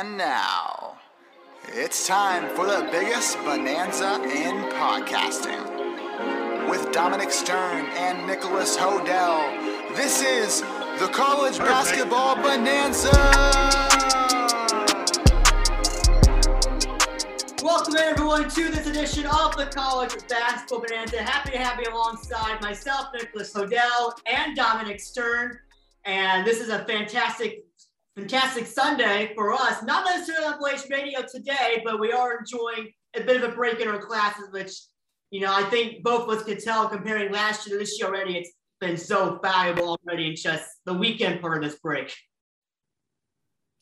And now, it's time for the biggest bonanza in podcasting. With Dominic Stern and Nicholas Hodell, this is the College Basketball Bonanza! Welcome everyone to this edition of the College Basketball Bonanza. Happy to have you alongside myself, Nicholas Hodell, and Dominic Stern. And this is a fantastic fantastic Sunday for us. Not necessarily on Blaze Radio today, but we are enjoying a bit of a break in our classes, which, you know, I think both of us could tell comparing last year to this year already, it's been so valuable already in just the weekend part of this break.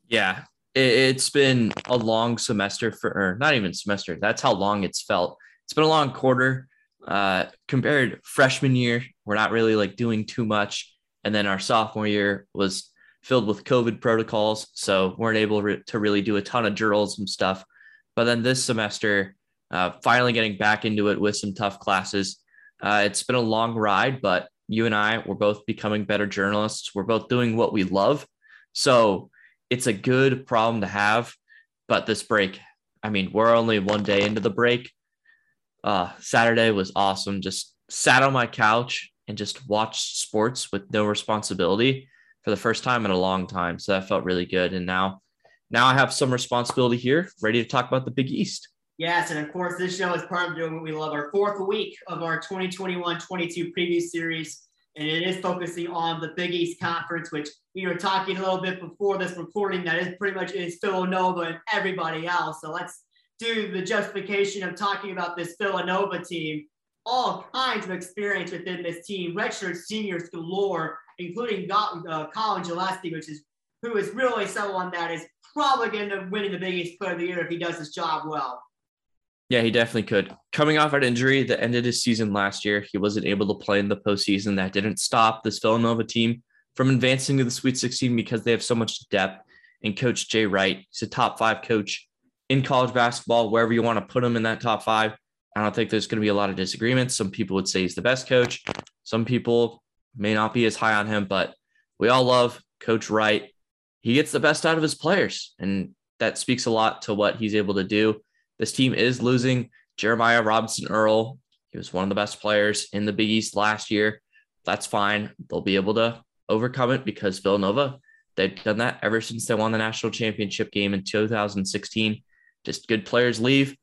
Yeah, it's been a long semester for, or not even semester. That's how long it's felt. It's been a long quarter. Uh, compared freshman year, we're not really like doing too much. And then our sophomore year was filled with COVID protocols, so weren't able re- to really do a ton of journalism stuff. But then this semester, uh, finally getting back into it with some tough classes. Uh, it's been a long ride, but you and I, we're both becoming better journalists. We're both doing what we love. So it's a good problem to have. But this break, I mean, we're only one day into the break. Uh, Saturday was awesome. Just sat on my couch and just watched sports with no responsibility for the first time in a long time. So that felt really good. And now, now I have some responsibility here, ready to talk about the Big East. Yes, and of course, this show is part of doing what we love, our fourth week of our 2021-22 preview series, and it is focusing on the Big East Conference, which we were talking a little bit before this recording. That is pretty much is Villanova and everybody else. So let's do the justification of talking about this Villanova team. All kinds of experience within this team, redshirt seniors galore, including uh, Collin Gillespie, which is who is really someone that is probably going to win the Big East player of the year if he does his job well. Yeah, he definitely could. Coming off an injury that ended his season last year, he wasn't able to play in the postseason. That didn't stop this Villanova team from advancing to the Sweet 16 because they have so much depth. And Coach Jay Wright, he's a top five coach in college basketball, wherever you want to put him in that top five. I don't think there's going to be a lot of disagreements. Some people would say he's the best coach. Some people may not be as high on him, but we all love Coach Wright. He gets the best out of his players, and that speaks a lot to what he's able to do. This team is losing Jeremiah Robinson Earl. He was one of the best players in the Big East last year. That's fine. They'll be able to overcome it because Villanova, they've done that ever since they won the national championship game in 2016. Just good players leave,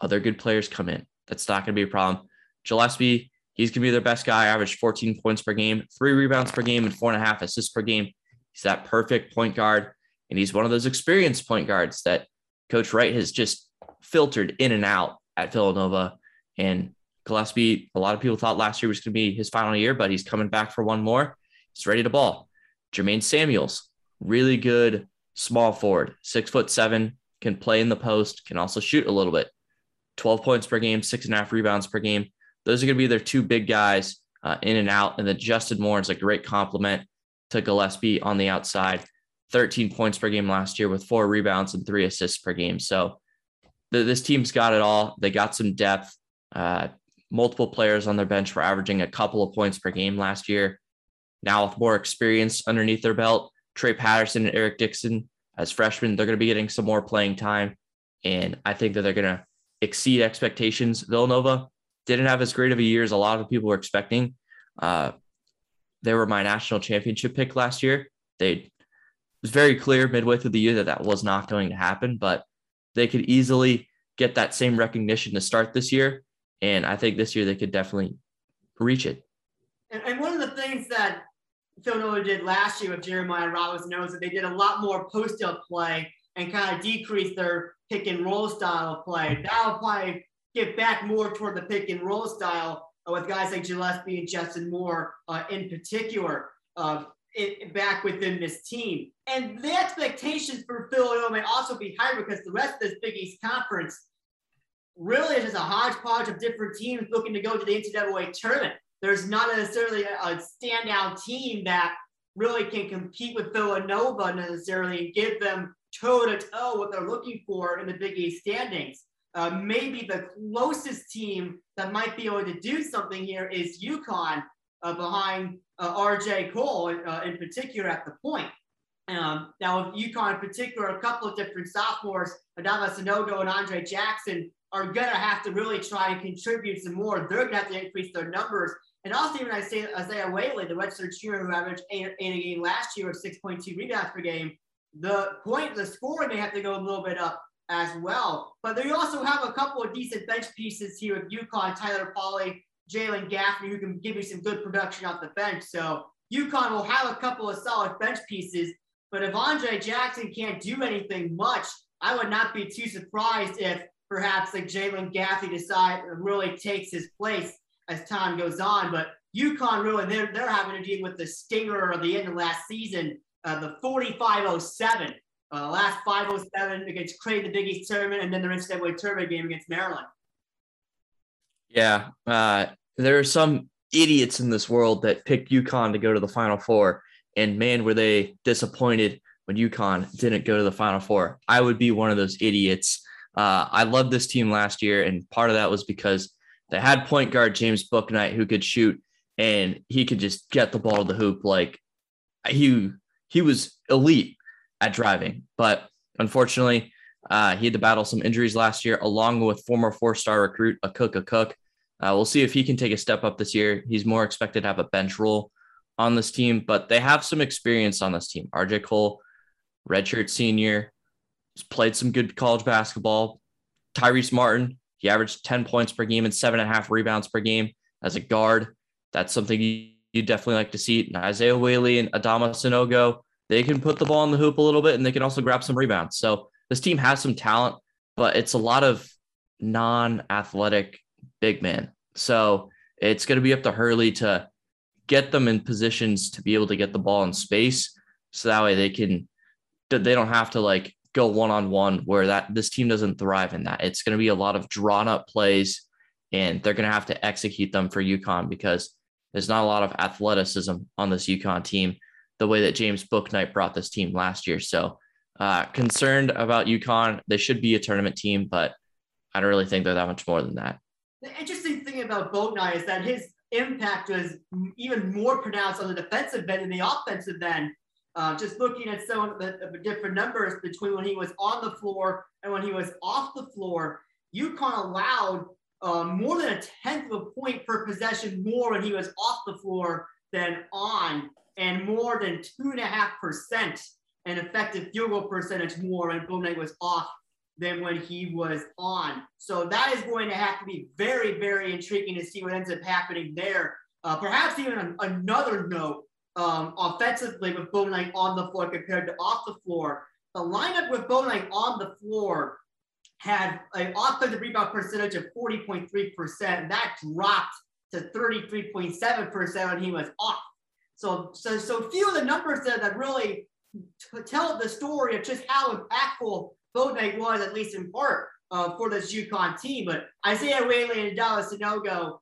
other good players come in. That's not going to be a problem. Gillespie, he's going to be their best guy, averaged 14 points per game, three rebounds per game, and four and a half assists per game. He's that perfect point guard. And he's one of those experienced point guards that Coach Wright has just filtered in and out at Villanova. And Gillespie, a lot of people thought last year was going to be his final year, but he's coming back for one more. He's ready to ball. Jermaine Samuels, really good small forward, six foot seven, can play in the post, can also shoot a little bit. 12 points per game, six and a half rebounds per game. Those are going to be their two big guys uh, in and out. And then Justin Moore is a great complement to Gillespie on the outside. 13 points per game last year with four rebounds and three assists per game. So the, this team's got it all. They got some depth. Uh, multiple players on their bench were averaging a couple of points per game last year. Now, with more experience underneath their belt, Trey Patterson and Eric Dixon as freshmen, they're going to be getting some more playing time. And I think that they're going to exceed expectations. Villanova didn't have as great of a year as a lot of people were expecting. Uh, they were my national championship pick last year. They it was very clear midway through the year that that was not going to happen, but they could easily get that same recognition to start this year. And I think this year they could definitely reach it. And, and one of the things that Villanova did last year with Jeremiah Robinson knows that they did a lot more post up play and kind of decreased their pick and roll style of play. That'll probably get back more toward the pick and roll style with guys like Gillespie and Justin Moore uh, in particular. Uh, it, back within this team. And the expectations for Villanova may also be higher because the rest of this Big East Conference really is just a hodgepodge of different teams looking to go to the NCAA tournament. There's not necessarily a, a standout team that really can compete with Villanova necessarily and give them toe to toe what they're looking for in the Big East standings. Uh, maybe the closest team that might be able to do something here is UConn uh, behind uh, RJ Cole uh, in particular at the point. Um, now, with UConn in particular, a couple of different sophomores, Adama Sanogo and Andre Jackson, are going to have to really try and contribute some more. They're going to have to increase their numbers. And also, even I say Isaiah Whaley, the redshirt junior who averaged eight, eight a game last year of 6.2 rebounds per game, the point, the scoring may have to go a little bit up as well. But they also have a couple of decent bench pieces here with UConn, Tyler Polley, Jalen Gaffney, who can give you some good production off the bench. So UConn will have a couple of solid bench pieces. But if Andre Jackson can't do anything much, I would not be too surprised if perhaps like Jalen Gaffney decide really takes his place as time goes on. But UConn really they're they're having to deal with the stinger of the end of last season, uh, the 4507. Uh, last 507 against Creighton, the Big East tournament, and then the NCAA tournament game against Maryland. Yeah, uh, there are some idiots in this world that picked UConn to go to the Final Four, and man, were they disappointed when UConn didn't go to the Final Four. I would be one of those idiots. Uh, I loved this team last year, and part of that was because they had point guard James Bouknight who could shoot, and he could just get the ball to the hoop like he he was elite at driving. But unfortunately, uh, he had to battle some injuries last year, along with former four star recruit Akok Akok. Uh, we'll see if he can take a step up this year. He's more expected to have a bench role on this team, but they have some experience on this team. RJ Cole, redshirt senior, played some good college basketball. Tyrese Martin, he averaged 10 points per game and seven and a half rebounds per game as a guard. That's something you, you definitely like to see. And Isaiah Whaley and Adama Sanogo, they can put the ball in the hoop a little bit and they can also grab some rebounds. So this team has some talent, but it's a lot of non-athletic big men. So it's going to be up to Hurley to get them in positions to be able to get the ball in space, so that way they can they don't have to like go one on one where that this team doesn't thrive in that. It's going to be a lot of drawn up plays, and they're going to have to execute them for UConn because there's not a lot of athleticism on this UConn team the way that James Bouknight brought this team last year. So uh, concerned about UConn. They should be a tournament team, but I don't really think they're that much more than that. The interesting thing about Bouknight is that his impact was even more pronounced on the defensive end than the offensive end. Uh, just looking at some of the, the, different numbers between when he was on the floor and when he was off the floor, UConn allowed uh, more than a tenth of a point per possession more when he was off the floor than on, and more than two and a half percent an effective field goal percentage more when Bouknight was off than when he was on. So that is going to have to be very, very intriguing to see what ends up happening there. Uh, perhaps even an, another note um, offensively with Bouknight on the floor compared to off the floor. The lineup with Bouknight on the floor had an offensive rebound percentage of 40.3%. That dropped to 33.7% when he was off. So, so, so few of the numbers there that really tell the story of just how impactful Bouknight was, at least in part, uh, for this UConn team. But Isaiah Whaley and Dallas Sanogo,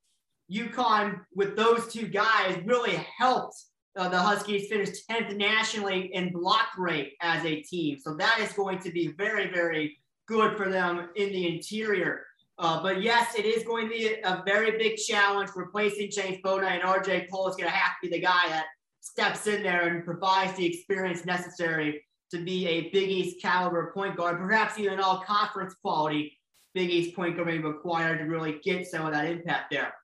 UConn with those two guys really helped uh, the Huskies finish 10th nationally in block rate as a team. So that is going to be very, very good for them in the interior. Uh, but yes, it is going to be a, a very big challenge. Replacing James Bouknight and RJ Cole is going to have to be the guy that steps in there and provides the experience necessary to be a Big East caliber point guard, perhaps even all conference quality Big East point guard may be required to really get some of that impact there.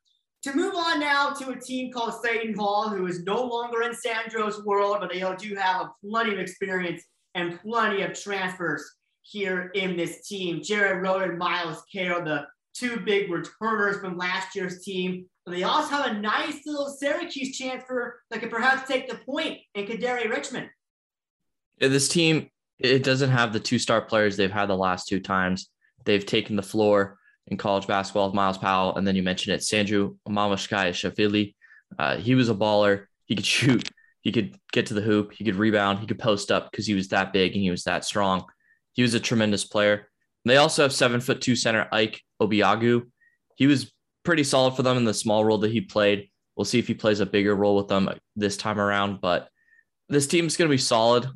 To move on now to a team called Seton Hall, who is no longer in Sandro's world, but they do have a plenty of experience and plenty of transfers here in this team. Jared Rhoden, Myles Cale, the two big returners from last year's team. But they also have a nice little Syracuse transfer that could perhaps take the point in Kadary Richmond. Yeah, this team it doesn't have the two star players they've had the last two times. They've taken the floor in college basketball with Myles Powell, and then you mentioned it, Sandro Mamukelashvili. Uh, he was a baller. He could shoot. He could get to the hoop. He could rebound. He could post up because he was that big and he was that strong. He was a tremendous player. They also have seven foot two center Ike Obiagu. He was pretty solid for them in the small role that he played. We'll see if he plays a bigger role with them this time around. But this team's going to be solid.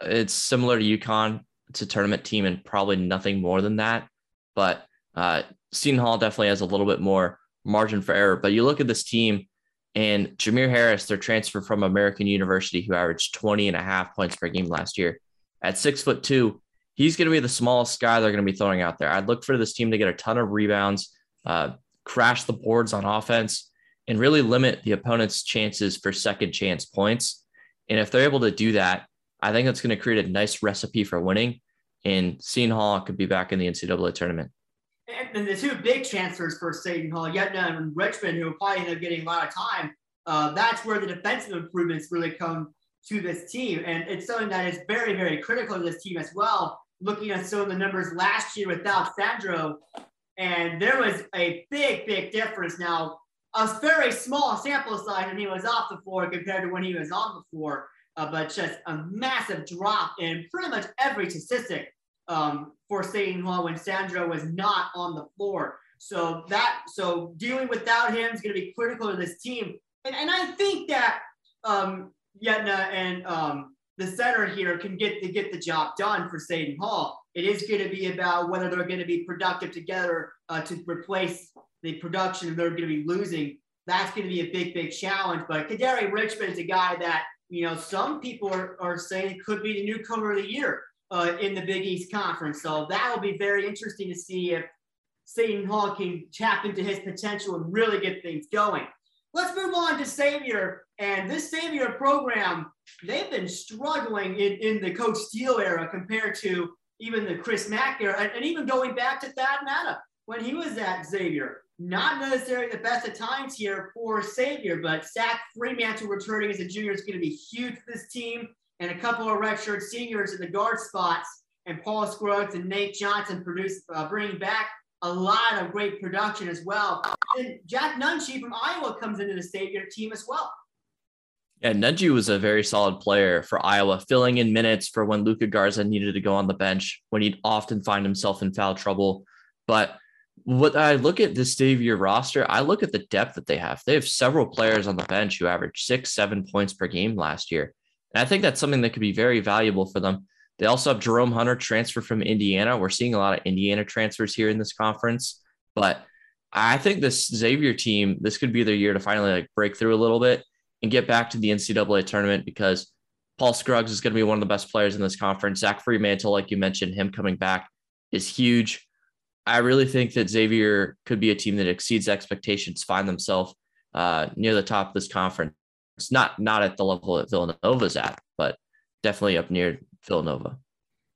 It's similar to UConn. It's a tournament team and probably nothing more than that. But uh, Seton Hall definitely has a little bit more margin for error. But you look at this team, And Jamir Harris, their transfer from American University, who averaged 20 and a half points per game last year, at six foot two, he's going to be the smallest guy they're going to be throwing out there. I'd look for this team to get a ton of rebounds, uh, crash the boards on offense, and really limit the opponent's chances for second chance points. And if they're able to do that, I think that's going to create a nice recipe for winning. And Seton Hall could be back in the NCAA tournament. And the two big transfers for Seton Hall, Yetna and Richmond, who are probably end up getting a lot of time, uh, that's where the defensive improvements really come to this team. And it's something that is very, very critical to this team as well. Looking at some of the numbers last year without Sandro, and there was a big, big difference. Now, a very small sample size and he was off the floor compared to when he was on the floor, uh, but just a massive drop in pretty much every statistic um, for Seton Hall when Sandro was not on the floor. So that so dealing without him is going to be critical to this team. And, and I think that um, Yetna and um, the center here can get to get the job done for Seton Hall. It is going to be about whether they're going to be productive together uh, to replace the production they're going to be losing. That's going to be a big, big challenge. But Kadary Richmond is a guy that you know some people are, are saying could be the newcomer of the year uh, in the Big East Conference. So that will be very interesting to see if Seton Hall can tap into his potential and really get things going. Let's move on to Xavier. And this Xavier program, they've been struggling in, in the Coach Steele era compared to even the Chris Mack era, and, and even going back to Thad Matta when he was at Xavier. Not necessarily the best of times here for Xavier, but Zach Freemantle returning as a junior is going to be huge for this team and a couple of redshirt seniors in the guard spots, and Paul Scruggs and Nate Johnson produce, uh, bringing back a lot of great production as well. And Jack Nunge from Iowa comes into the Xavier team as well. Yeah, Nunge was a very solid player for Iowa, filling in minutes for when Luka Garza needed to go on the bench, when he'd often find himself in foul trouble. But what I look at this Xavier roster, I look at the depth that they have. They have several players on the bench who averaged six, seven points per game last year. And I think that's something that could be very valuable for them. They also have Jerome Hunter transfer from Indiana. We're seeing a lot of Indiana transfers here in this conference, but I think this Xavier team, this could be their year to finally like break through a little bit and get back to the NCAA tournament because Paul Scruggs is going to be one of the best players in this conference. Zach Freemantle, like you mentioned, him coming back is huge. I really think that Xavier could be a team that exceeds expectations, find themselves uh, near the top of this conference it's not not at the level that Villanova's at, but definitely up near Villanova.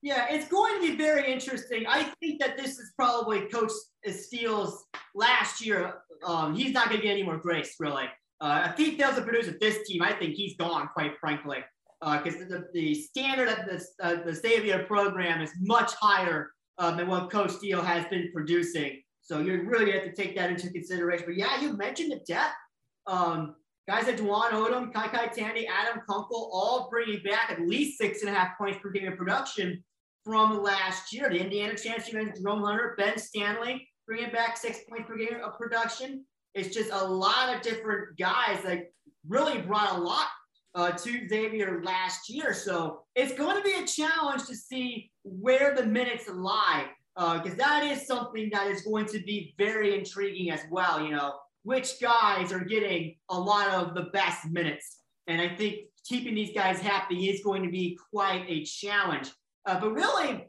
Yeah, it's going to be very interesting. I think that this is probably Coach Steele's last year. Um, he's not going to get any more grace, really. Uh, if he fails to produce with this team, I think he's gone, quite frankly, because uh, the, the standard of the, uh, the Xavier program is much higher uh, than what Coach Steele has been producing. So you really have to take that into consideration. But yeah, you mentioned the depth. Um, Guys like Dwon Odom, KyKy Tandy, Adam Kunkel, all bringing back at least six and a half points per game of production from last year. The Indiana champion, Jerome Hunter, Ben Stanley, bringing back six points per game of production. It's just a lot of different guys that really brought a lot uh, to Xavier last year. So it's going to be a challenge to see where the minutes lie, because uh, that is something that is going to be very intriguing as well. You know, which guys are getting a lot of the best minutes. And I think keeping these guys happy is going to be quite a challenge. Uh, but really,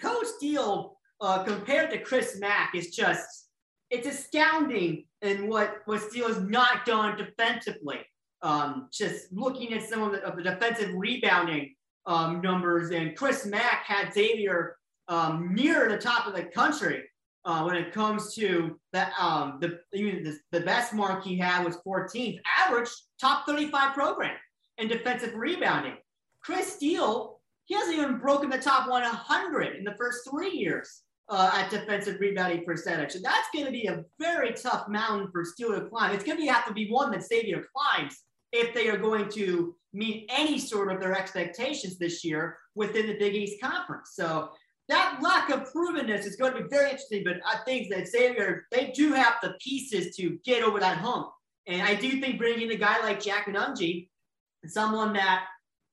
Coach Steele, uh, compared to Chris Mack, is just, it's astounding in what, what Steele has not done defensively. Um, just looking at some of the, of the defensive rebounding um, numbers, and Chris Mack had Xavier um, near the top of the country uh, when it comes to that, um, the the, the best mark he had was 14th, average top 35 program in defensive rebounding. Chris Steele, he hasn't even broken the top 100 in the first three years uh, at defensive rebounding percentage. And that's going to be a very tough mountain for Steele to climb. It's going to have to be one that Xavier climbs if they are going to meet any sort of their expectations this year within the Big East Conference. So that lack of provenness is going to be very interesting. But I think that Xavier, they do have the pieces to get over that hump. And I do think bringing in a guy like Jack Nunge, someone that,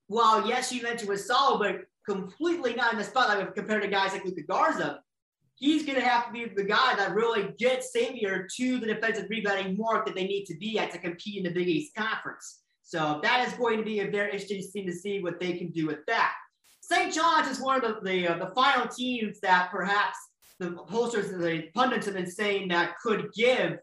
while yes, you mentioned was solid, but completely not in the spotlight compared to guys like Luka Garza, he's going to have to be the guy that really gets Xavier to the defensive rebounding mark that they need to be at to compete in the Big East Conference. So that is going to be a very interesting thing to see what they can do with that. St. John's is one of the the, uh, the final teams that perhaps the posters, and the pundits have been saying that could give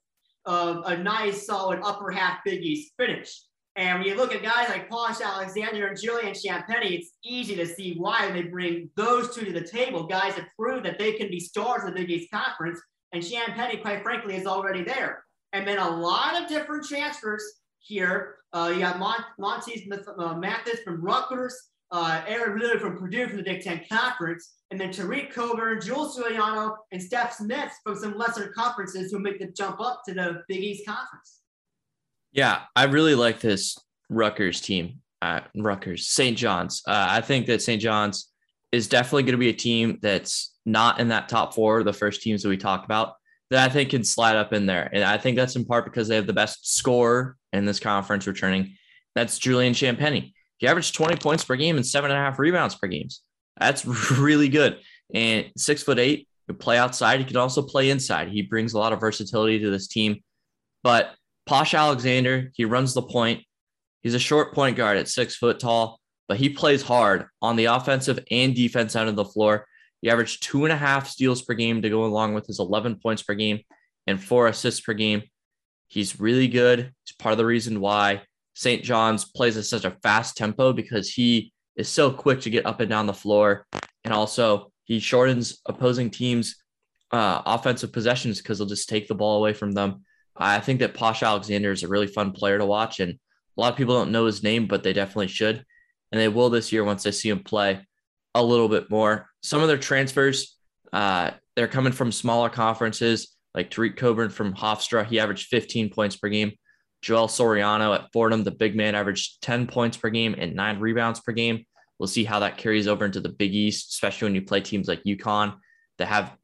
uh, a nice, solid upper half Big East finish. And when you look at guys like Posh Alexander and Julian Champagnie, it's easy to see why they bring those two to the table. Guys have proved that they can be stars in the Big East Conference, and Champagnie, quite frankly, is already there. And then a lot of different transfers here. Uh, you got Mont- Montez uh, Mathis from Rutgers, uh, Aaron Wheeler from Purdue from the Big Ten Conference, and then Tareq Coburn, Jules Giuliano, and Stef Smith from some lesser conferences who make the jump up to the Big East Conference. Yeah, I really like this Rutgers team at Rutgers, St. John's. Uh, I think that St. John's is definitely going to be a team that's not in that top four, the first teams that we talked about, that I think can slide up in there. And I think that's in part because they have the best scorer in this conference returning. That's Julian Champagnie. He averaged 20 points per game and seven and a half rebounds per game. That's really good. And six foot eight, he play outside. He can also play inside. He brings a lot of versatility to this team. But Posh Alexander, he runs the point. He's a short point guard at six foot tall, but he plays hard on the offensive and defense end of the floor. He averaged two and a half steals per game to go along with his 11 points per game and four assists per game. He's really good. He's part of the reason why St. John's plays at such a fast tempo because he is so quick to get up and down the floor. And also, he shortens opposing teams' uh, offensive possessions because he'll just take the ball away from them I think that Posh Alexander is a really fun player to watch, and a lot of people don't know his name, but they definitely should, and they will this year once they see him play a little bit more. Some of their transfers, uh, they're coming from smaller conferences, like Tareq Coburn from Hofstra. He averaged 15 points per game. Joel Soriano at Fordham, the big man, averaged 10 points per game and nine rebounds per game. We'll see how that carries over into the Big East, especially when you play teams like UConn that have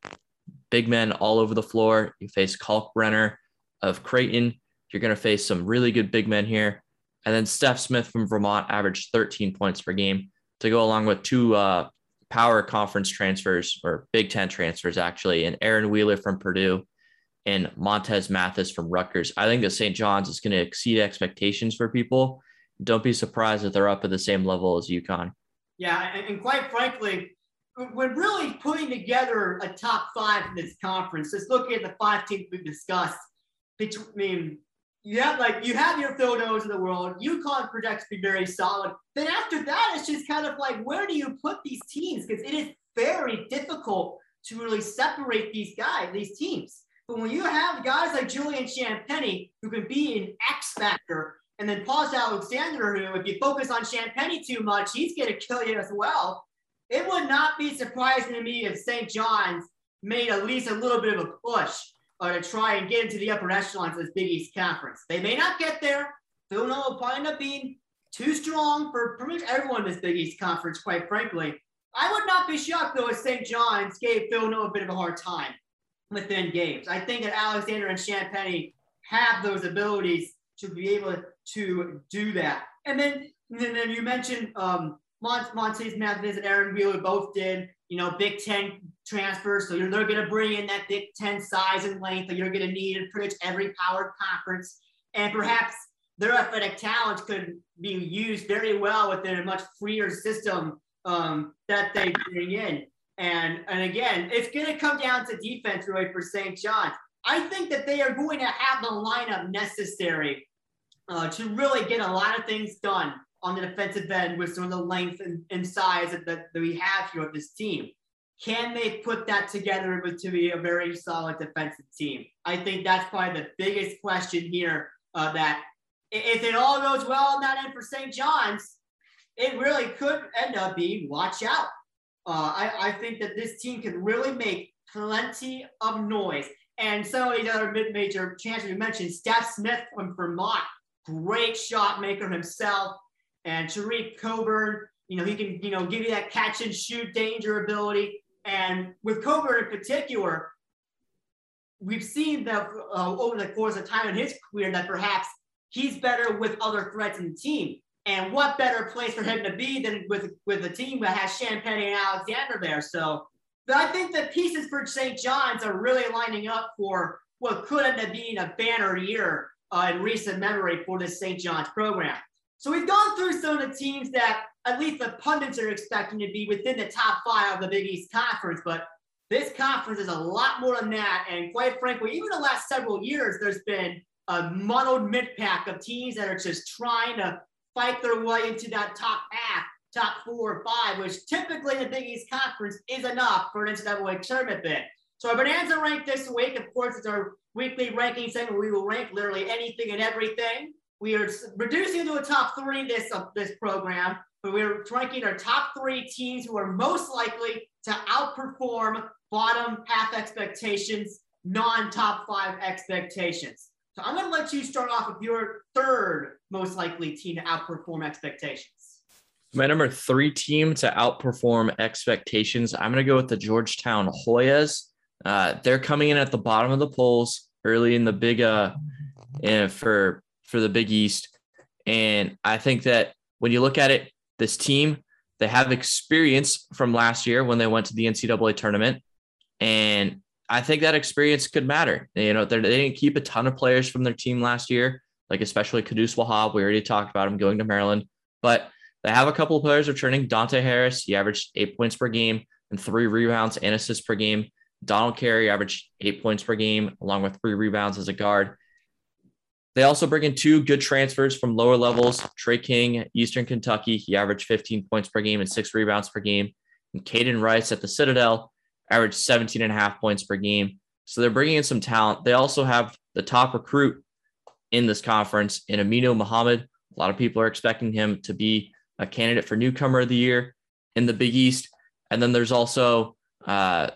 big men all over the floor. You face Kalkbrenner of Creighton. You're going to face some really good big men here. And then Stef Smith from Vermont averaged 13 points per game to go along with two uh, power conference transfers or Big Ten transfers, actually, and Aaron Wheeler from Purdue and Montez Mathis from Rutgers. I think that St. John's is going to exceed expectations for people. Don't be surprised if they're up at the same level as UConn. Yeah, and, quite frankly, when really putting together a top five in this conference, just looking at the five teams we've discussed, between, you have like you have your photos of the world. UConn projects to be very solid. Then after that, it's just kind of like where do you put these teams? Because it is very difficult to really separate these guys, these teams. But when you have guys like Julian Champagnie who can be an X factor, and then Posh Alexander, who if you focus on Champagnie too much, he's going to kill you as well. It would not be surprising to me if St. John's made at least a little bit of a push uh, to try and get into the upper echelons of this Big East Conference. They may not get there. Villanova will probably end up being too strong for pretty much everyone in this Big East Conference, quite frankly. I would not be shocked, though, if St. John's gave Villanova a bit of a hard time within games. I think that Alexander and Champagnie have those abilities to be able to do that. And then, and then you mentioned um, Mont- Montez Mathis and Aaron Wheeler both did you know, Big Ten transfers. So you're, they're going to bring in that Big Ten size and length that you're going to need in pretty much every powered conference. And perhaps their athletic talent could be used very well within a much freer system um, that they bring in. And, and again, it's going to come down to defense really for St. John's. I think that they are going to have the lineup necessary uh, to really get a lot of things done on the defensive end with some of the length and, and size that, that, we have here with this team. Can they put that together to be a very solid defensive team? I think that's probably the biggest question here. Uh, that if it all goes well on that end for St. John's, it really could end up being watch out. Uh, I, I think that this team can really make plenty of noise. And some of these other mid-major chances you mentioned, Stef Smith from Vermont, great shot maker himself. And Tareq Coburn, you know, he can, you know, give you that catch and shoot danger ability. And with Coburn in particular, we've seen that uh, over the course of time in his career that perhaps he's better with other threats in the team. And what better place for him to be than with with a team that has Champagnie and Alexander there? So I think the pieces for St. John's are really lining up for what could end up being a banner year uh, in recent memory for this St. John's program. So we've gone through some of the teams that at least the pundits are expecting to be within the top five of the Big East Conference, but this conference is a lot more than that. And quite frankly, even the last several years, there's been a muddled mid-pack of teams that are just trying to fight their way into that top half, top four or five, which typically in the Big East Conference is enough for an NCAA tournament bid. So our Bonanza rank this week, of course, it's our weekly ranking segment. We will rank literally anything and everything. We are reducing to a top three this of this program, but we're ranking our top three teams who are most likely to outperform bottom half expectations, non-top five expectations. So I'm going to let you start off with your third most likely team to outperform expectations. My number three team to outperform expectations. I'm going to go with the Georgetown Hoyas. Uh, they're coming in at the bottom of the polls early in the big uh for for the Big East, and I think that when you look at it, this team they have experience from last year when they went to the NCAA tournament, and I think that experience could matter. You know, they didn't keep a ton of players from their team last year, like especially Qudus Wahab. We already talked about him going to Maryland, but they have a couple of players returning. Dante Harris, he averaged eight points per game and three rebounds and assists per game. Donald Carey averaged eight points per game, along with three rebounds as a guard. They also bring in two good transfers from lower levels. Tre King, Eastern Kentucky, he averaged 15 points per game and six rebounds per game. And Kaiden Rice at the Citadel averaged 17 and a half points per game. So they're bringing in some talent. They also have the top recruit in this conference in Aminu Mohammed. A lot of people are expecting him to be a candidate for newcomer of the year in the Big East. And then there's also uh,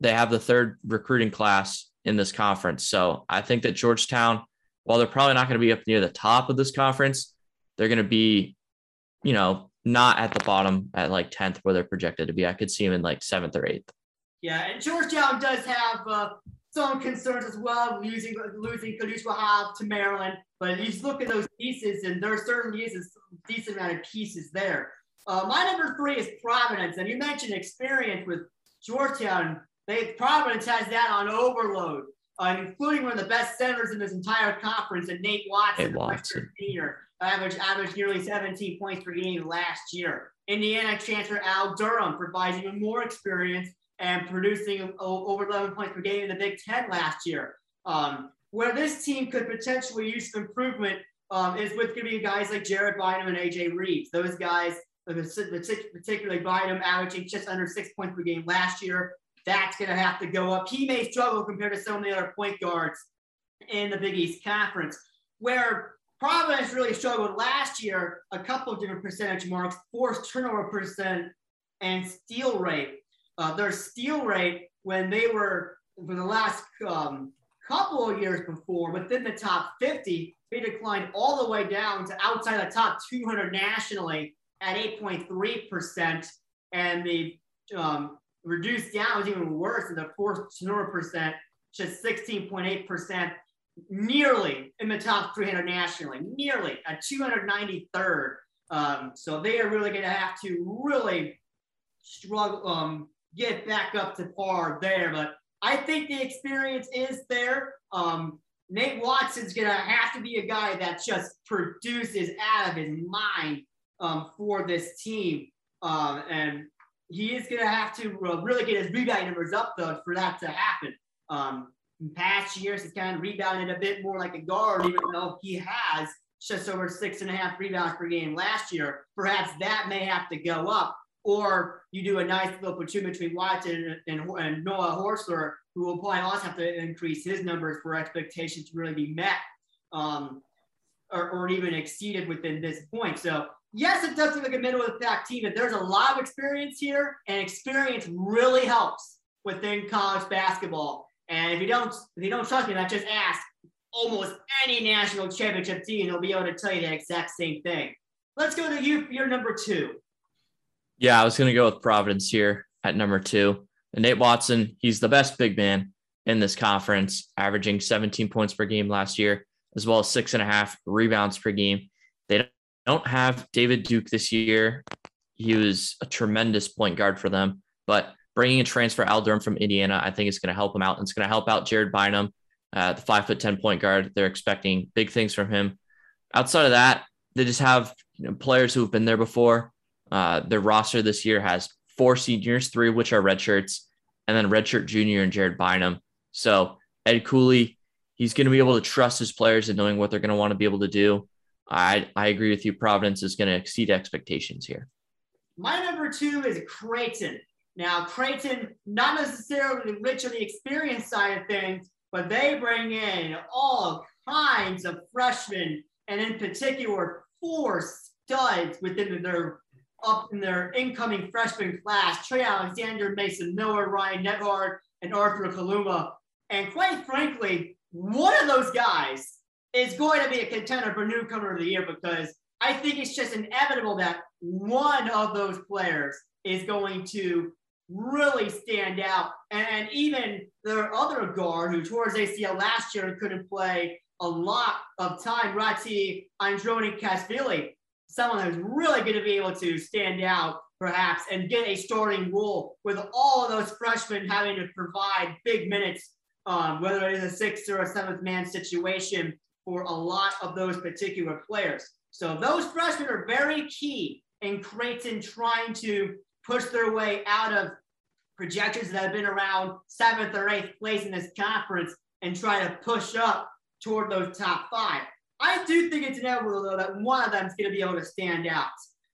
they have the third recruiting class in this conference. So I think that Georgetown, while they're probably not going to be up near the top of this conference, they're going to be, you know, not at the bottom at like 10th where they're projected to be. I could see them in like seventh or eighth. Yeah, and Georgetown does have uh, some concerns as well, losing losing Qudus Wahab to Maryland. But you just look at those pieces, and there certainly is a decent amount of pieces there. Uh, my number three is Providence, and you mentioned experience with Georgetown. They Providence has that on overload, uh, including one of the best centers in this entire conference, and Nate Watson, Nate Watson. senior, averaged averaged nearly 17 points per game last year. Indiana transfer Al Durham provides even more experience and producing over 11 points per game in the Big Ten last year. Um, where this team could potentially use some improvement um, is with be guys like Jared Bynum and AJ Reeves. Those guys, particularly Bynum, averaging just under six points per game last year that's going to have to go up. He may struggle compared to some of the other point guards in the Big East Conference, where Providence really struggled last year, a couple of different percentage marks, forced turnover percent and steal rate. Uh, their steal rate when they were for the last um, couple of years before within the top 50, they declined all the way down to outside the top 200 nationally at 8.3%. And the um, reduced down was even worse in the fourth turnover percent, to 16.8%, nearly in the top 300 nationally, nearly at 293rd. Um, so they are really going to have to really struggle, um, get back up to par there. But I think the experience is there. Um, Nate Watson's going to have to be a guy that just produces out of his mind um, for this team. Um, and he is going to have to uh, really get his rebound numbers up though for that to happen. Um, in past years, he's kind of rebounded a bit more like a guard, even though he has just over six and a half rebounds per game last year. Perhaps that may have to go up, or you do a nice little platoon between Watson and, and, and Noah Horchler, who will probably also have to increase his numbers for expectations to really be met. Um, or, or, even exceeded within this point. So yes, it does look like a middle of the pack team, but there's a lot of experience here, and experience really helps within college basketball. And if you don't, if you don't trust me, I just ask almost any national championship team, they'll be able to tell you the exact same thing. Let's go to you your number two. Yeah, I was going to go with Providence here at number two. And Nate Watson, he's the best big man in this conference, averaging 17 points per game last year, as well as six and a half rebounds per game. They don't have David Duke this year. He was a tremendous point guard for them, but bringing a transfer Al Durham from Indiana, I think is going to help him out. And it's going to help out Jared Bynum, uh, the five foot 10 point guard. They're expecting big things from him. Outside of that, they just have you know, players who have been there before. Uh, their roster this year has four seniors, three of which are redshirts, and then redshirt junior and Jared Bynum. So Ed Cooley, he's going to be able to trust his players and knowing what they're going to want to be able to do. I, I agree with you. Providence is going to exceed expectations here. My number two is Creighton. Now, Creighton, not necessarily rich on the experience side of things, but they bring in all kinds of freshmen, and in particular, four studs within their up in their incoming freshman class. Trey Alexander, Mason Miller, Ryan Nembhard, and Arthur Kaluma. And quite frankly, one of those guys is going to be a contender for newcomer of the year because I think it's just inevitable that one of those players is going to really stand out. And even their other guard who tore his ACL last year and couldn't play a lot of time, Rati Andronikashvili, someone who's really going to be able to stand out perhaps and get a starting role with all of those freshmen having to provide big minutes, um, whether it is a sixth or a seventh man situation for a lot of those particular players. So those freshmen are very key in Creighton trying to push their way out of projections that have been around seventh or eighth place in this conference and try to push up toward those top five. I do think it's inevitable, though, that one of them is going to be able to stand out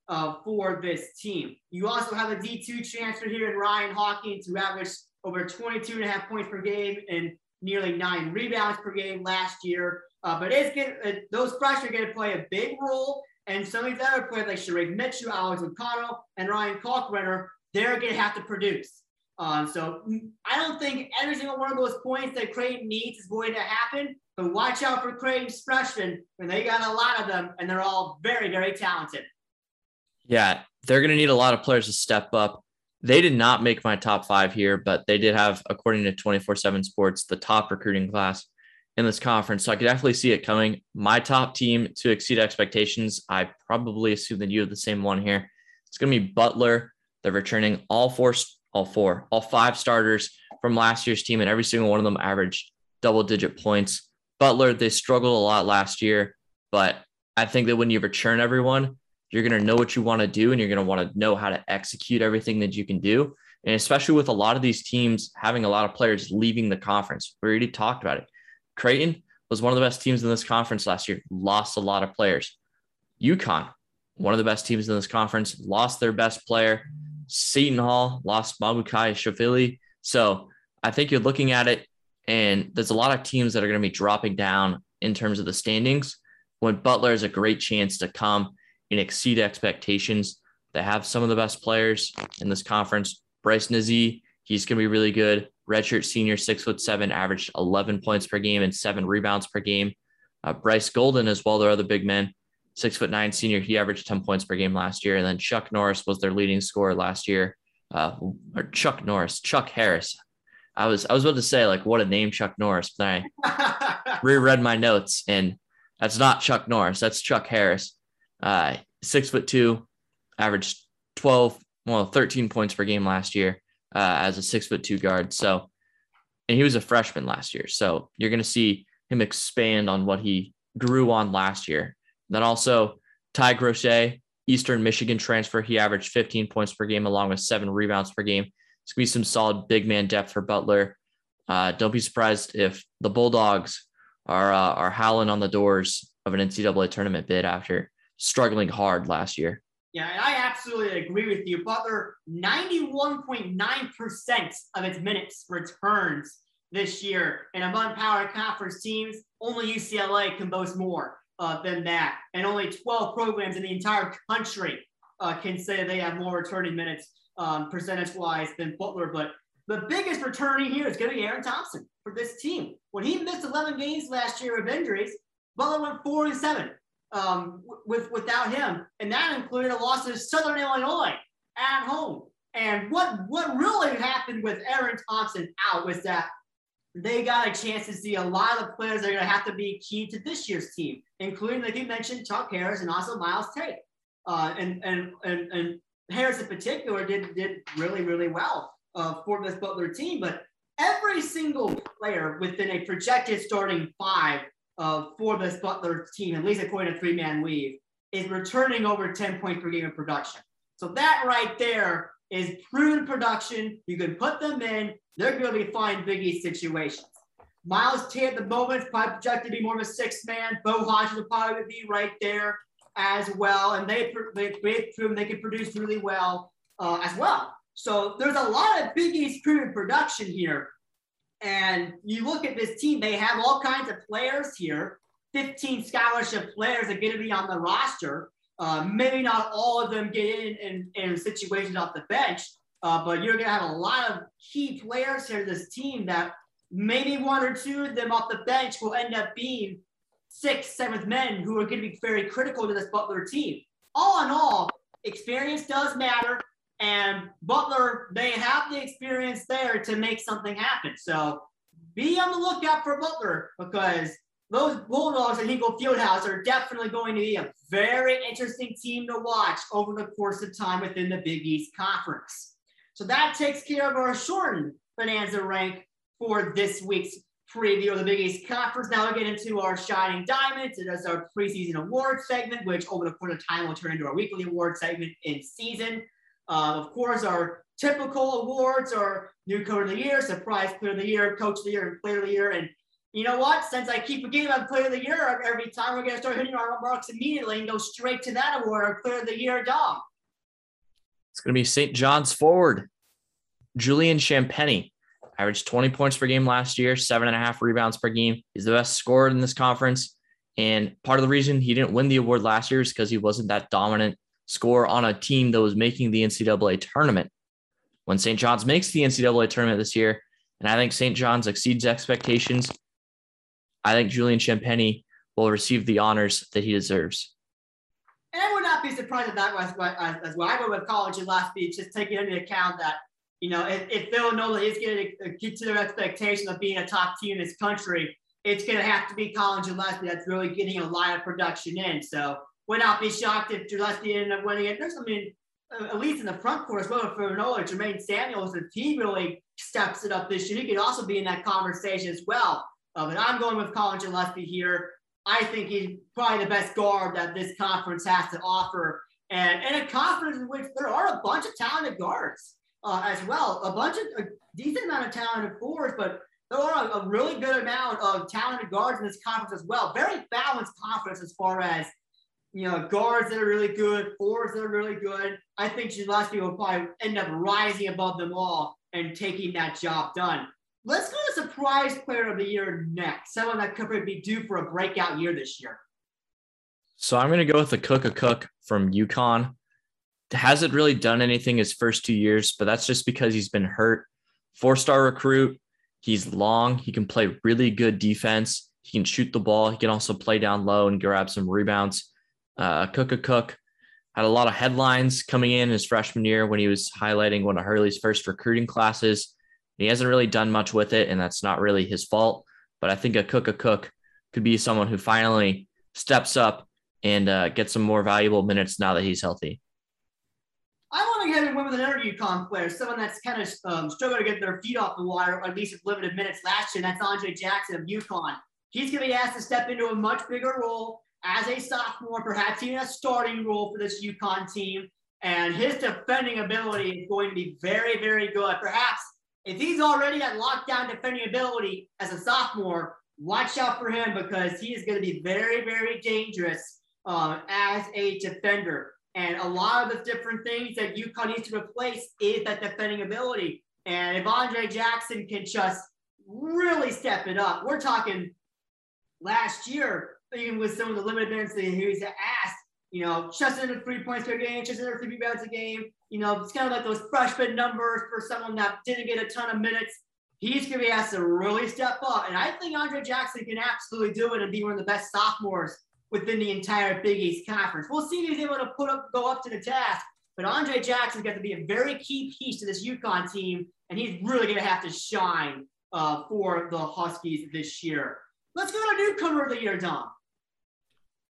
uh, for this team. You also have a D2 transfer here in Ryan Hawkins, who averaged over 22 and a half points per game and nearly nine rebounds per game last year. Uh, but it's getting, uh, those freshmen are going to play a big role. And some of these other players like Shereef Mitchell, Alex O'Connell, and Ryan Kalkbrenner, they're going to have to produce. Um, so mm, I don't think every single one of those points that Creighton needs is going to happen. But watch out for Creighton's freshmen when they got a lot of them, and they're all very, very talented. Yeah, they're going to need a lot of players to step up. They did not make my top five here, but they did have, according to 24 7 Sports, the top recruiting class in this conference. So I could definitely see it coming. My top team to exceed expectations, I probably assume that you have the same one here. It's going to be Butler. They're returning all four, all four, all five starters from last year's team, and every single one of them averaged double digit points. Butler, they struggled a lot last year, but I think that when you return everyone, you're going to know what you want to do and you're going to want to know how to execute everything that you can do. And especially with a lot of these teams having a lot of players leaving the conference, we already talked about it. Creighton was one of the best teams in this conference last year, lost a lot of players. UConn, one of the best teams in this conference, lost their best player. Seton Hall lost Mamukelashvili. So I think you're looking at it, and there's a lot of teams that are going to be dropping down in terms of the standings. When Butler is a great chance to come and exceed expectations. They have some of the best players in this conference. Bryce Nze, he's going to be really good redshirt senior, six foot seven, averaged 11 points per game and seven rebounds per game. Uh, Bryce Golden as well, their other big men, six foot nine senior, he averaged 10 points per game last year. And then Chuck Norris was their leading scorer last year. Uh, or Chuck Norris, Chuck Harris. I was I was about to say like what a name Chuck Norris, but I reread my notes and that's not Chuck Norris, that's Chuck Harris. Uh, six foot two, averaged 12, well, 13 points per game last year uh, as a six foot two guard. So, and he was a freshman last year. So you're going to see him expand on what he grew on last year. Then also Ty Groce, Eastern Michigan transfer. He averaged 15 points per game along with seven rebounds per game. Be some solid big man depth for Butler. Uh, don't be surprised if the Bulldogs are uh, are howling on the doors of an NCAA tournament bid after struggling hard last year. Yeah, I absolutely agree with you. Butler, 91.9% of its minutes returns this year. And among power conference teams, only UCLA can boast more uh, than that. And only 12 programs in the entire country uh, can say they have more returning minutes um, percentage wise than Butler. But the biggest returning here is going to be Aaron Thompson for this team. When he missed 11 games last year of injuries, Butler went four and seven um, with without him, and that included a loss to Southern Illinois at home. And what what really happened with Aaron Thompson out was that they got a chance to see a lot of players that are going to have to be key to this year's team, including, like you mentioned, Chuck Harris and also Myles Tate. Uh, and, and, and, and Harris in particular did, did really, really well uh, for this Butler team, but every single player within a projected starting five uh, for this Butler team, at least according to Three Man Weave, is returning over 10 points per game of production. So that right there is proven production. You can put them in, they're going to be fine biggie situations. Myles Tate at the moment is probably projected to be more of a six man. Bo Hodges will probably be right there as well. And they, they, they've proven they can produce really well uh, as well. So there's a lot of Big East proven production here. And you look at this team, they have all kinds of players here 15 scholarship players are going to be on the roster. Uh, maybe not all of them get in, in, in situations off the bench, uh, but you're going to have a lot of key players here this team that maybe one or two of them off the bench will end up being sixth, seventh men who are going to be very critical to this Butler team. All in all, experience does matter. And Butler, they have the experience there to make something happen. So be on the lookout for Butler because those Bulldogs at Hinkle Fieldhouse are definitely going to be a very interesting team to watch over the course of time within the Big East Conference. So that takes care of our shortened Bonanza rank for this week's preview of the Big East Conference. Now we'll get into our Shining Diamonds. It is our preseason award segment, which over the course of time will turn into our weekly award segment in season. Uh, of course, our typical awards are New Coach of the Year, Surprise Player of the Year, Coach of the Year, and Player of the Year. And you know what? Since I keep forgetting about Player of the Year every time, we're going to start hitting our marks immediately and go straight to that award, our Player of the Year dog. It's going to be St. John's forward, Julian Champagnie. Averaged 20 points per game last year, seven and a half rebounds per game. He's the best scorer in this conference. And part of the reason he didn't win the award last year is because he wasn't that dominant scorer on a team that was making the NCAA tournament. When St. John's makes the NCAA tournament this year, and I think St. John's exceeds expectations, I think Julian Champagnie will receive the honors that he deserves. And I would not be surprised if that was as well. I go with Collin Gillespie, just taking into account that, you know, if, if Villanova is going to get to their expectation of being a top team in this country, it's going to have to be Collin Gillespie that's really getting a lot of production in. So would not be shocked if Gillespie ended up winning it. There's, I mean, at least in the front court as well for Villanova, Jermaine Samuels, if he really steps it up this year, he could also be in that conversation as well. Uh, but I'm going with Collin Gillespie here. I think he's probably the best guard that this conference has to offer. And, and a conference in which there are a bunch of talented guards uh, as well, a bunch of a decent amount of talented fours, but there are a, a, really good amount of talented guards in this conference as well. Very balanced conference as far as you know guards that are really good, fours that are really good. I think Gillespie will probably end up rising above them all and taking that job done. Let's go to surprise player of the year next. Someone that could be due for a breakout year this year. So I'm going to go with the Akok Akok from UConn. Hasn't really done anything his first two years, but that's just because he's been hurt. Four star recruit. He's long. He can play really good defense. He can shoot the ball. He can also play down low and grab some rebounds. Uh, Akok had a lot of headlines coming in his freshman year when he was highlighting one of Hurley's first recruiting classes. He hasn't really done much with it, and that's not really his fault. But I think Akok Akok could be someone who finally steps up and uh, gets some more valuable minutes now that he's healthy. I want to get in with another UConn player, someone that's kind of um, struggling to get their feet off the water, at least with limited minutes last year. And that's Andre Jackson of UConn. He's going to be asked to step into a much bigger role as a sophomore, perhaps even a starting role for this UConn team. And his defending ability is going to be very, very good. Perhaps if he's already at lockdown defending ability as a sophomore, watch out for him because he is going to be very, very dangerous uh, as a defender. And a lot of the different things that UConn needs to replace is that defending ability. And if Andre Jackson can just really step it up, we're talking last year, even with some of the limited minutes that he was asked, you know, just under three points per game, just under three rebounds a game. You know, it's kind of like those freshman numbers for someone that didn't get a ton of minutes. He's going to be asked to really step up. And I think Andre Jackson can absolutely do it and be one of the best sophomores within the entire Big East Conference. We'll see if he's able to put up, go up to the task. But Andre Jackson's got to be a very key piece to this UConn team, and he's really going to have to shine uh, for the Huskies this year. Let's go to newcomer of the year, Dom.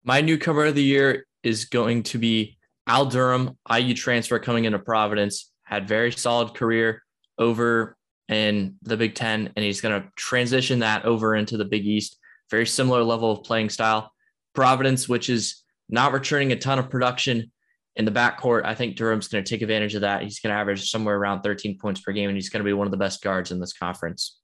My newcomer of the year is going to be Al Durham, IU transfer coming into Providence, had very solid career over in the Big Ten, and he's going to transition that over into the Big East. Very similar level of playing style. Providence, which is not returning a ton of production in the backcourt, I think Durham's going to take advantage of that. He's going to average somewhere around 13 points per game, and he's going to be one of the best guards in this conference.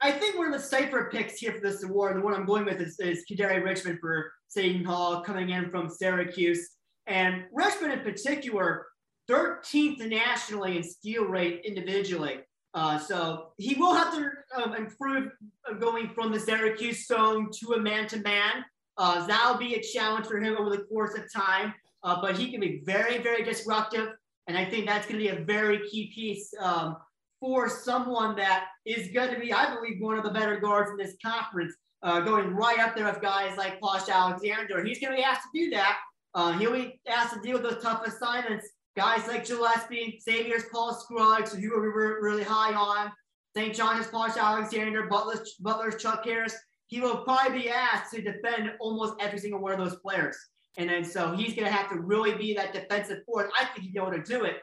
I think one of the safer picks here for this award, the one I'm going with is, is Richmond for Seton Hall coming in from Syracuse. And Richmond in particular, 13th nationally in steal rate individually. Uh, so he will have to um, improve uh, going from the Syracuse zone to a man-to-man. Uh, that'll be a challenge for him over the course of time, uh, but he can be very, very disruptive. And I think that's going to be a very key piece um, for someone that is going to be, I believe, one of the better guards in this conference, uh, going right up there with guys like Posh Alexander. He's going to be asked to do that. Uh, he'll be asked to deal with those tough assignments guys like Gillespie, Xavier's Paul Scruggs, who we were really high on, St. John's Posh Alexander, Butler's, Butler's Chuck Harris. He will probably be asked to defend almost every single one of those players. And then so he's going to have to really be that defensive force. I think he'll be able to do it.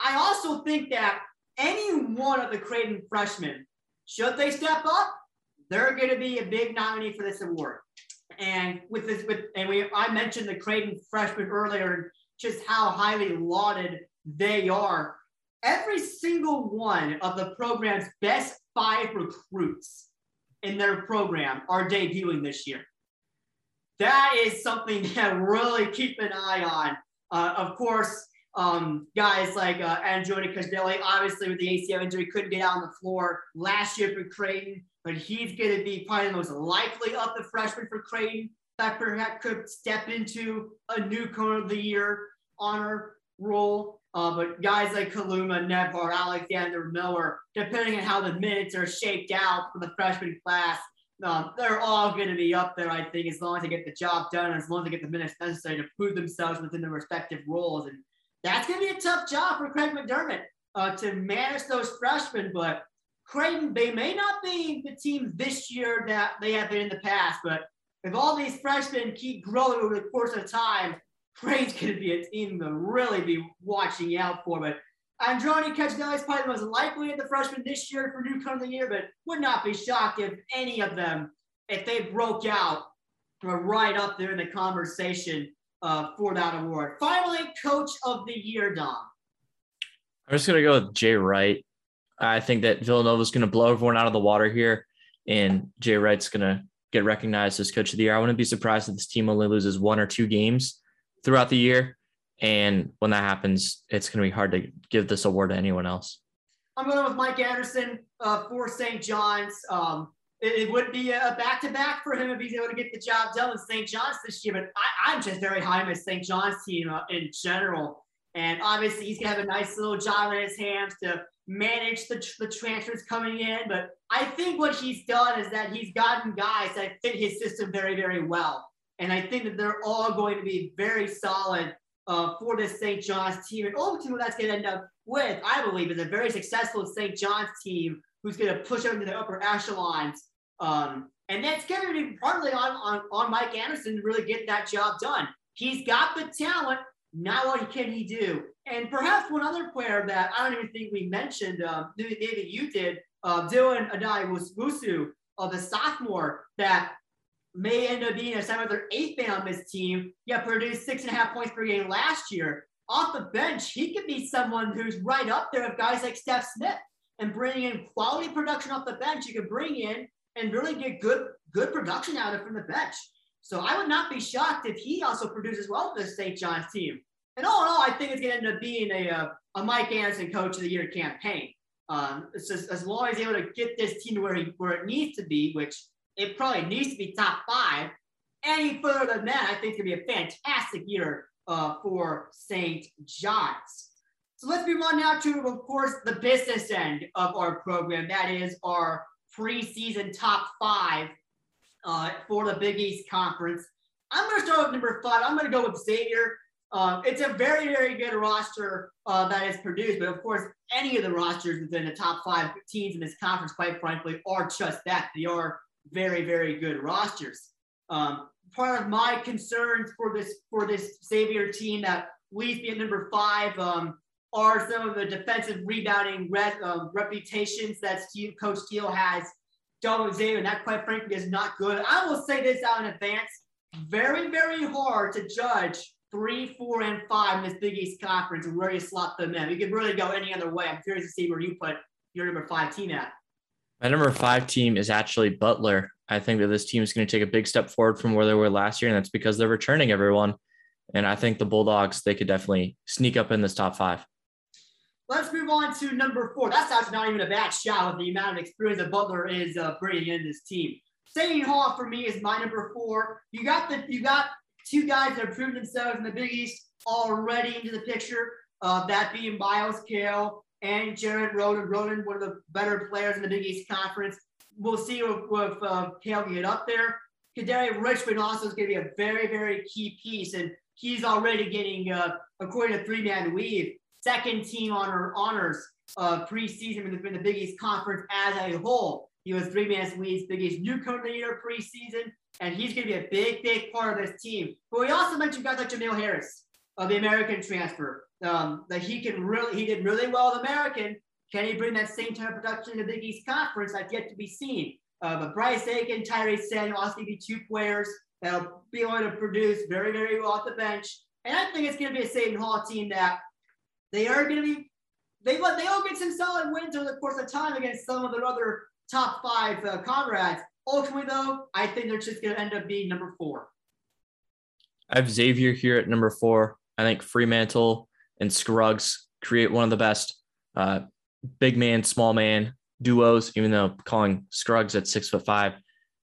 I also think that any one of the Creighton freshmen, should they step up, they're going to be a big nominee for this award. And with this, with and we I mentioned the Creighton freshman earlier just how highly lauded they are. Every single one of the program's best five recruits in their program are debuting this year. That is something that really keep an eye on. Uh, of course, um, guys like uh, Andronikashvili, obviously with the ACL injury, couldn't get out on the floor last year for Creighton, but he's going to be probably the most likely of the freshmen for Creighton that perhaps could step into a new coach of the year honor role. Uh, but guys like Kaluma, Nembhard, Alexander Miller, depending on how the minutes are shaped out for the freshman class, um, they're all going to be up there, I think, as long as they get the job done, as long as they get the minutes necessary to prove themselves within their respective roles. And that's going to be a tough job for Greg McDermott uh, to manage those freshmen. But Creighton, they may not be the team this year that they have been in the past, but if all these freshmen keep growing over the course of time, Going to be a team to really be watching out for. But Andronikashvili is probably the most likely of the freshmen this year for newcomer of the year, but would not be shocked if any of them, if they broke out, were right up there in the conversation uh, for that award. Finally, Coach of the Year, Dom. I'm just going to go with Jay Wright. I think that Villanova is going to blow everyone out of the water here, and Jay Wright's going to get recognized as Coach of the Year. I wouldn't be surprised if this team only loses one or two games throughout the year. And when that happens, it's going to be hard to give this award to anyone else. I'm going with Mike Anderson uh, for St. John's. Um, it, it, would be a back to back for him if he's able to get the job done with St. John's this year. But I, am just very high on St. John's team uh, in general. And obviously, he's going to have a nice little job in his hands to manage the, the transfers coming in. But I think what he's done is that he's gotten guys that fit his system very, very well. And I think that they're all going to be very solid uh, for this St. John's team. And ultimately, that's going to end up with, I believe, is a very successful St. John's team who's going to push up into the upper echelons. Um, and that's going to be partly on, on, on Mike Anderson to really get that job done. He's got the talent. Now, what can he do? And perhaps one other player that I don't even think we mentioned, uh, maybe, you did, uh, Dylan Adai Wusu, uh, the sophomore that may end up being a seventh or eighth man on this team, yet produced six and a half points per game last year. Off the bench, he could be someone who's right up there with guys like Stef Smith and bringing in quality production off the bench. You could bring in and really get good good production out of from the bench. So I would not be shocked if he also produces well for the St. John's team. And all in all, I think it's going to end up being a, a, a Mike Anderson Coach of the Year campaign. Um, just, as long as he's able to get this team where he where it needs to be, which it probably needs to be top five. Any further than that, I think it's going be a fantastic year uh, for St. John's. So let's move on now to, of course, the business end of our program. That is our preseason top five uh, for the Big East Conference. I'm going to start with number five. I'm going to go with Xavier. Uh, it's a very, very good roster uh, that is produced, but of course, any of the rosters within the top five teams in this conference, quite frankly, are just that. They are very, very good rosters. Um, part of my concerns for this for this Xavier team that leaves me at number five um, are some of the defensive rebounding red, um, reputations that Steve, Coach Steele has done with Xavier, and that quite frankly is not good. I will say this out in advance. Very, very hard to judge three, four, and five in this Big East conference and where you slot them in. You could really go any other way. I'm curious to see where you put your number five team at. My number five team is actually Butler. I think that this team is going to take a big step forward from where they were last year, and that's because they're returning everyone. And I think the Bulldogs, they could definitely sneak up in this top five. Let's move on to number four. That's actually not even a bad shot with the amount of experience that Butler is uh, bringing in this team. Seton Hall for me is my number four. You got the you got two guys that have proven themselves in the Big East already into the picture. Uh, that being Myles Cale and Jared Rhoden. Rhoden, one of the better players in the Big East Conference. We'll see if, if uh, can get up there. Kadary Richmond also is going to be a very, very key piece, and he's already getting, uh, according to Three Man Weave, second team honor honors uh, preseason in the Big East Conference as a whole. He was Three Man Weave's Big East newcomer of the year preseason, and he's going to be a big, big part of this team. But we also mentioned guys like Jamir Harris of the American transfer. Um, that he can really, he did really well with American. Can he bring that same type of production in the Big East Conference? That's yet to be seen. Uh, but Bryce Aiken, Tyrese Samuel also to be two players that'll be able to produce very, very well at the bench. And I think it's going to be a Seton Hall team that they are going to be, they, they all get some solid wins over the course of time against some of their other top five uh, comrades. Ultimately, though, I think they're just going to end up being number four. I have Xavier here at number four. I think Freemantle and Scruggs create one of the best uh, big man, small man duos, even though calling Scruggs at six foot five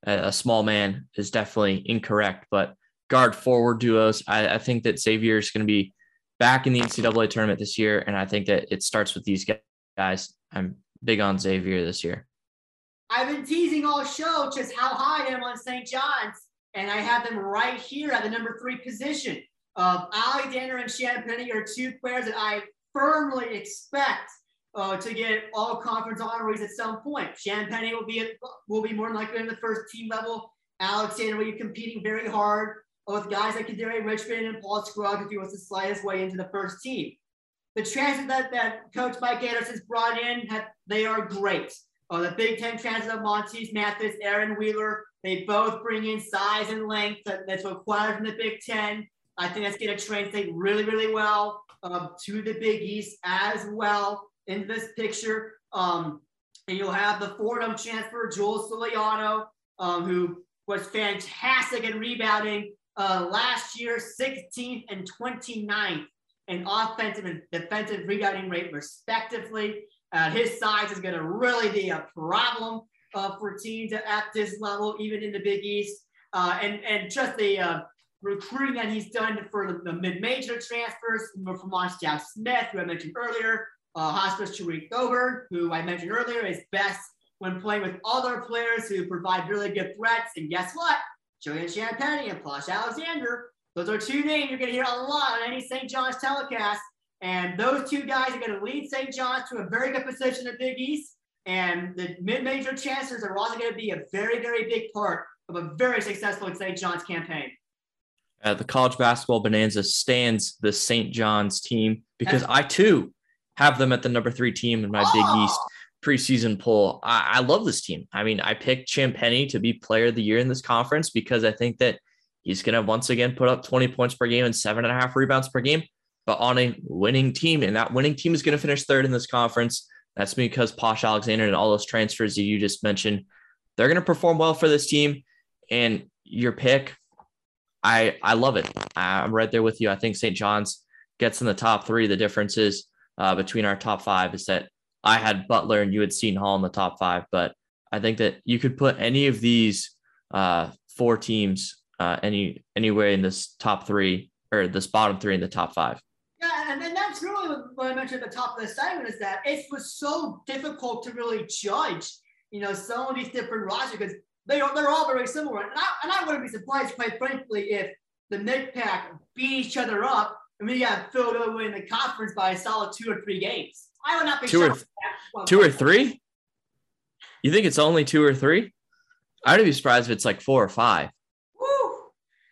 a small man is definitely incorrect. But guard forward duos, I, I think that Xavier is going to be back in the NCAA tournament this year. And I think that it starts with these guys. I'm big on Xavier this year. I've been teasing all show just how high I am on St. John's, and I have them right here at the number three position. Uh, Alexander and Champagnie are two players that I firmly expect uh, to get all conference honorees at some point. Champagnie will be will be more likely in the first team level. Alexander will be competing very hard with guys like Kadary Richmond and Paul Scruggs if he wants to slide his way into the first team. The transfers that, that Coach Mike Anderson's brought in, have, they are great. Uh, the Big Ten transfers of Montez Mathis, Aaron Wheeler, they both bring in size and length that, that's required from the Big Ten. I think that's going to translate really, really well um, to the Big East as well in this picture. Um, and you'll have the Fordham transfer, Joel Soriano, um, who was fantastic in rebounding uh, last year, 16th and 29th in offensive and defensive rebounding rate, respectively. Uh, his size is going to really be a problem uh, for teams at this level, even in the Big East. Uh, and, and just the uh, recruiting that he's done for the, the mid-major transfers from Monstell Smith, who I mentioned earlier, uh, Hofstra's Tareq Coburn, who I mentioned earlier is best when playing with other players who provide really good threats. And guess what? Julian Champagnie and Posh Alexander. Those are two names you're going to hear a lot on any St. John's telecast. And those two guys are going to lead St. John's to a very good position at Big East. And the mid-major chancellors are also going to be a very, very big part of a very successful St. John's campaign. Uh, the college basketball bonanza stands the St. John's team because I too have them at the number three team in my oh. Big East preseason poll. I, I, love this team. I mean, I picked Champagnie to be player of the year in this conference because I think that he's going to once again put up 20 points per game and seven and a half rebounds per game, but on a winning team. And that winning team is going to finish third in this conference. That's because Posh Alexander and all those transfers that you just mentioned, they're going to perform well for this team. And your pick, I I love it. I'm right there with you. I think St. John's gets in the top three. The difference is uh, between our top five is that I had Butler and you had Seton Hall in the top five, but I think that you could put any of these uh, four teams uh, any anywhere in this top three or this bottom three in the top five. Yeah, and then that's really what I mentioned at the top of the segment is that it was so difficult to really judge, you know, some of these different rosters because they are they're all very similar. And I, and I wouldn't be surprised, quite frankly, if the mid pack beat each other up and we got filled over in the conference by a solid two or three games. I would not be two or th- two or three. You think it's only two or three? I'd be surprised if it's like four or five. Woo!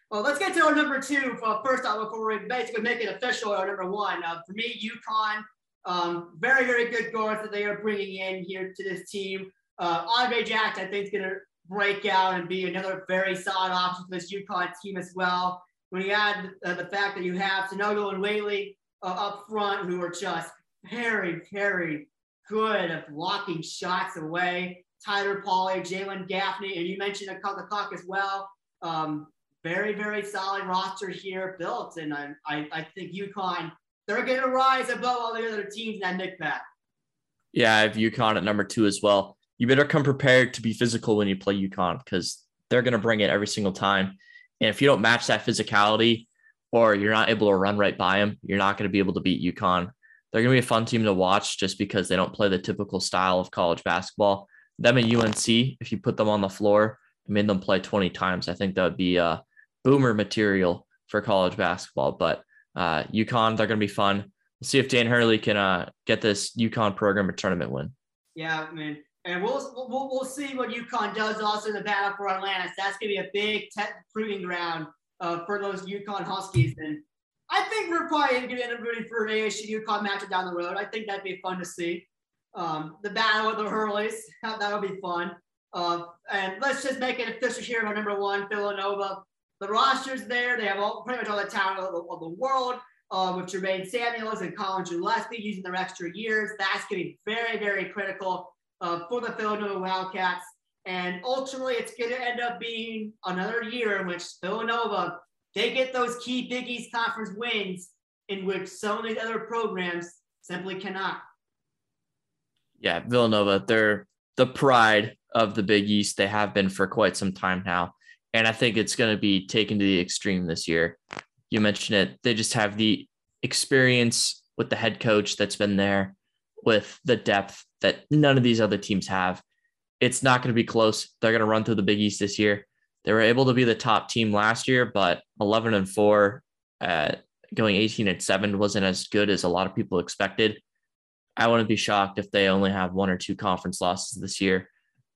Well, let's get to our number two uh, first off before we basically make it official. Our number one uh, for me, UConn Um, very, very good guards that they are bringing in here to this team. Uh, Andre Jackson, I think, is going to break out and be another very solid option for this UConn team as well. When you add uh, the fact that you have Sanogo and Whaley uh, up front, who are just very, very good at blocking shots away. Tyler Polley, Jalen Gaffney, and you mentioned Akok Akok as well. Um, very, very solid roster here built. And I, I, I think UConn, they're going to rise above all the other teams in that Nick back. Yeah, I have UConn at number two as well. You better come prepared to be physical when you play UConn because they're going to bring it every single time. And if you don't match that physicality or you're not able to run right by them, you're not going to be able to beat UConn. They're going to be a fun team to watch just because they don't play the typical style of college basketball. Them at UNC, if you put them on the floor and made them play 20 times, I think that would be uh, boomer material for college basketball. But uh, UConn, they're going to be fun. We'll see if Dan Hurley can uh, get this UConn program a tournament win. Yeah, I mean, and we'll, we'll, we'll see what UConn does also in the battle for Atlantis. That's going to be a big te- proving ground uh, for those UConn Huskies. And I think we're probably going to end up rooting for an ASU UConn matchup down the road. I think that'd be fun to see. Um, the battle of the Hurleys, that'll be fun. Uh, and let's just make it official here on number one, Villanova the roster's there. They have all pretty much all the talent of the, of the world uh, with Jermaine Samuels and Collin Gillespie using their extra years. That's going to be very, very critical uh, for the Villanova Wildcats. And ultimately, it's going to end up being another year in which Villanova, they get those key Big East Conference wins in which some of these other programs simply cannot. Yeah, Villanova, they're the pride of the Big East. They have been for quite some time now. And I think it's going to be taken to the extreme this year. You mentioned it. They just have the experience with the head coach that's been there, with the depth that none of these other teams have. It's not going to be close. They're going to run through the Big East this year. They were able to be the top team last year, but 11 and 4, uh, going 18 and 7 wasn't as good as a lot of people expected. I wouldn't be shocked if they only have one or two conference losses this year.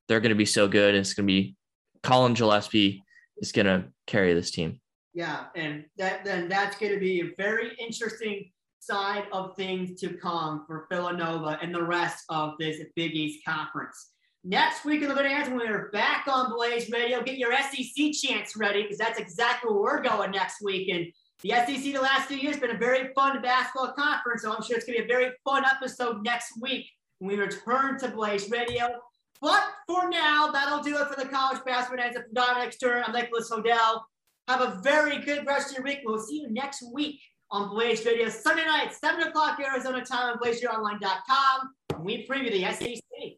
They're going to be so good. It's going to be Collin Gillespie is going to carry this team. Yeah, and that then that's going to be a very interesting side of things to come for Villanova and the rest of this Big East Conference. Next week in the Bananas, when we're back on Blaze Radio, get your SEC chance ready because that's exactly where we're going next week. And the SEC the last few years has been a very fun basketball conference, so I'm sure it's going to be a very fun episode next week when we return to Blaze Radio. But for now, that'll do it for the college basketball answer from Dominic Stern. I'm Nicholas Hodel. Have a very good rest of your week. We'll see you next week on Blaze Radio Sunday night, 7 o'clock Arizona time on BlazeRadioOnline.com. We preview the SEC.